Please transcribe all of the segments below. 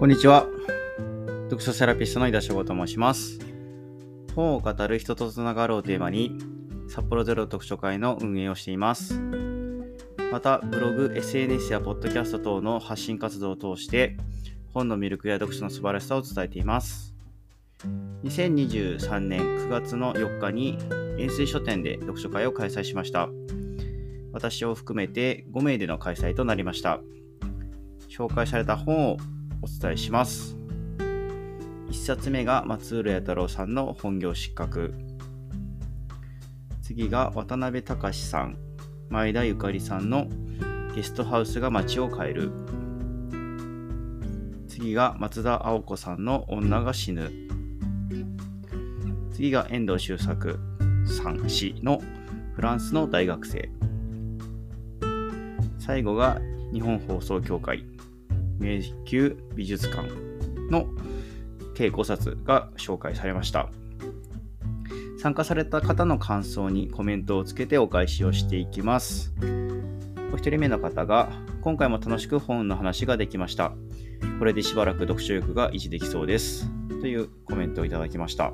こんにちは。読書セラピストの井田翔吾と申します。本を語る人とつながろうテーマに、札幌ゼロ読書会の運営をしています。また、ブログ、SNS やポッドキャスト等の発信活動を通して、本の魅力や読書の素晴らしさを伝えています。2023年9月の4日に、円錐書店で読書会を開催しました。私を含めて5名での開催となりました。紹介された本をお伝えします。1冊目が松浦弥太郎さんの本業失格。次が渡辺隆さん、前田ゆかりさんのゲストハウスが街を変える。次が松田青子さんの女が死ぬ。次が遠藤周作さん氏のフランスの大学生。最後が日本放送協会明治宮美術館の計5冊が紹介されました。参加された方の感想にコメントをつけてお返しをしていきます。お一人目の方が、今回も楽しく本の話ができました。これでしばらく読書欲が維持できそうです。というコメントをいただきました。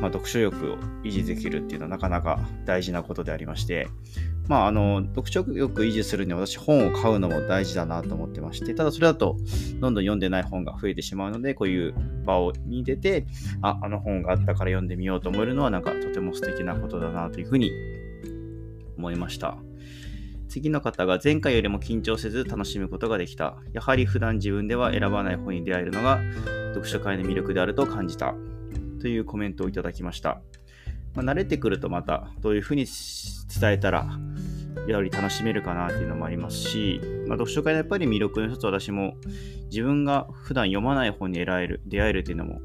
まあ、読書欲を維持できるっていうのはなかなか大事なことでありまして、まあ、あの、読書欲維持するには私本を買うのも大事だなと思ってまして、ただそれだとどんどん読んでない本が増えてしまうので、こういう場をに出て、あ、あの本があったから読んでみようと思えるのはなんかとても素敵なことだなというふうに思いました。次の方が前回よりも緊張せず楽しむことができた。やはり普段自分では選ばない本に出会えるのが読書会の魅力であると感じた。というコメントをいただきました。まあ、慣れてくるとまたどういうふうに伝えたらより楽しめるかなっていうのもありますし、まあ、読書会のやっぱり魅力の一つ私も自分が普段読まない本に得られる出会えるっていうのも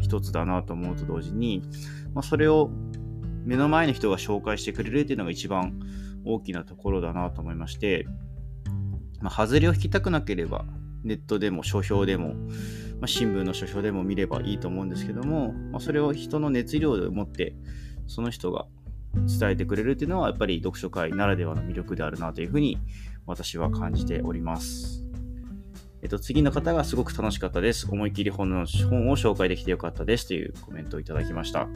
一つだなと思うと同時に、まあ、それを目の前の人が紹介してくれるっていうのが一番大きなところだなと思いまして、まあ、外れを引きたくなければネットでも書評でも、まあ、新聞の書評でも見ればいいと思うんですけども、まあ、それを人の熱量でもってその人が伝えてくれるっていうのはやっぱり読書会ならではの魅力であるなというふうに私は感じております。えっと、次の方がすごく楽しかったです。思い切り本の本を紹介できてよかったですというコメントをいただきました。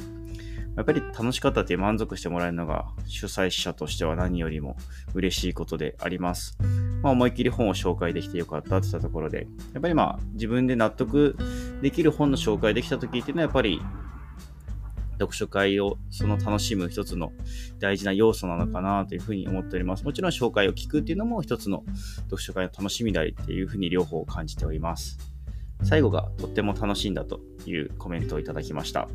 やっぱり楽しかったっていう満足してもらえるのが主催者としては何よりも嬉しいことであります。まあ、思い切り本を紹介できてよかったって言ったところで、やっぱりまあ自分で納得できる本の紹介できた時っていうのはやっぱり読書会をその楽しむ一つの大事な要素なのかなというふうに思っております。もちろん紹介を聞くっていうのも一つの読書会の楽しみでありっていうふうに両方感じております。最後がとっても楽しいんだというコメントをいただきました。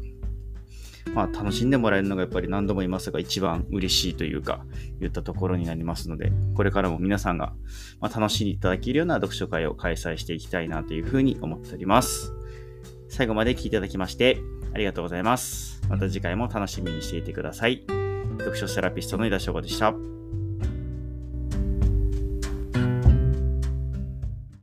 まあ楽しんでもらえるのがやっぱり何度も言いますが一番嬉しいというか言ったところになりますので、これからも皆さんがま楽しんでいただけるような読書会を開催していきたいなというふうに思っております。最後まで聞いていただきましてありがとうございます。また次回も楽しみにしていてください。読書セラピストの井田翔吾でした。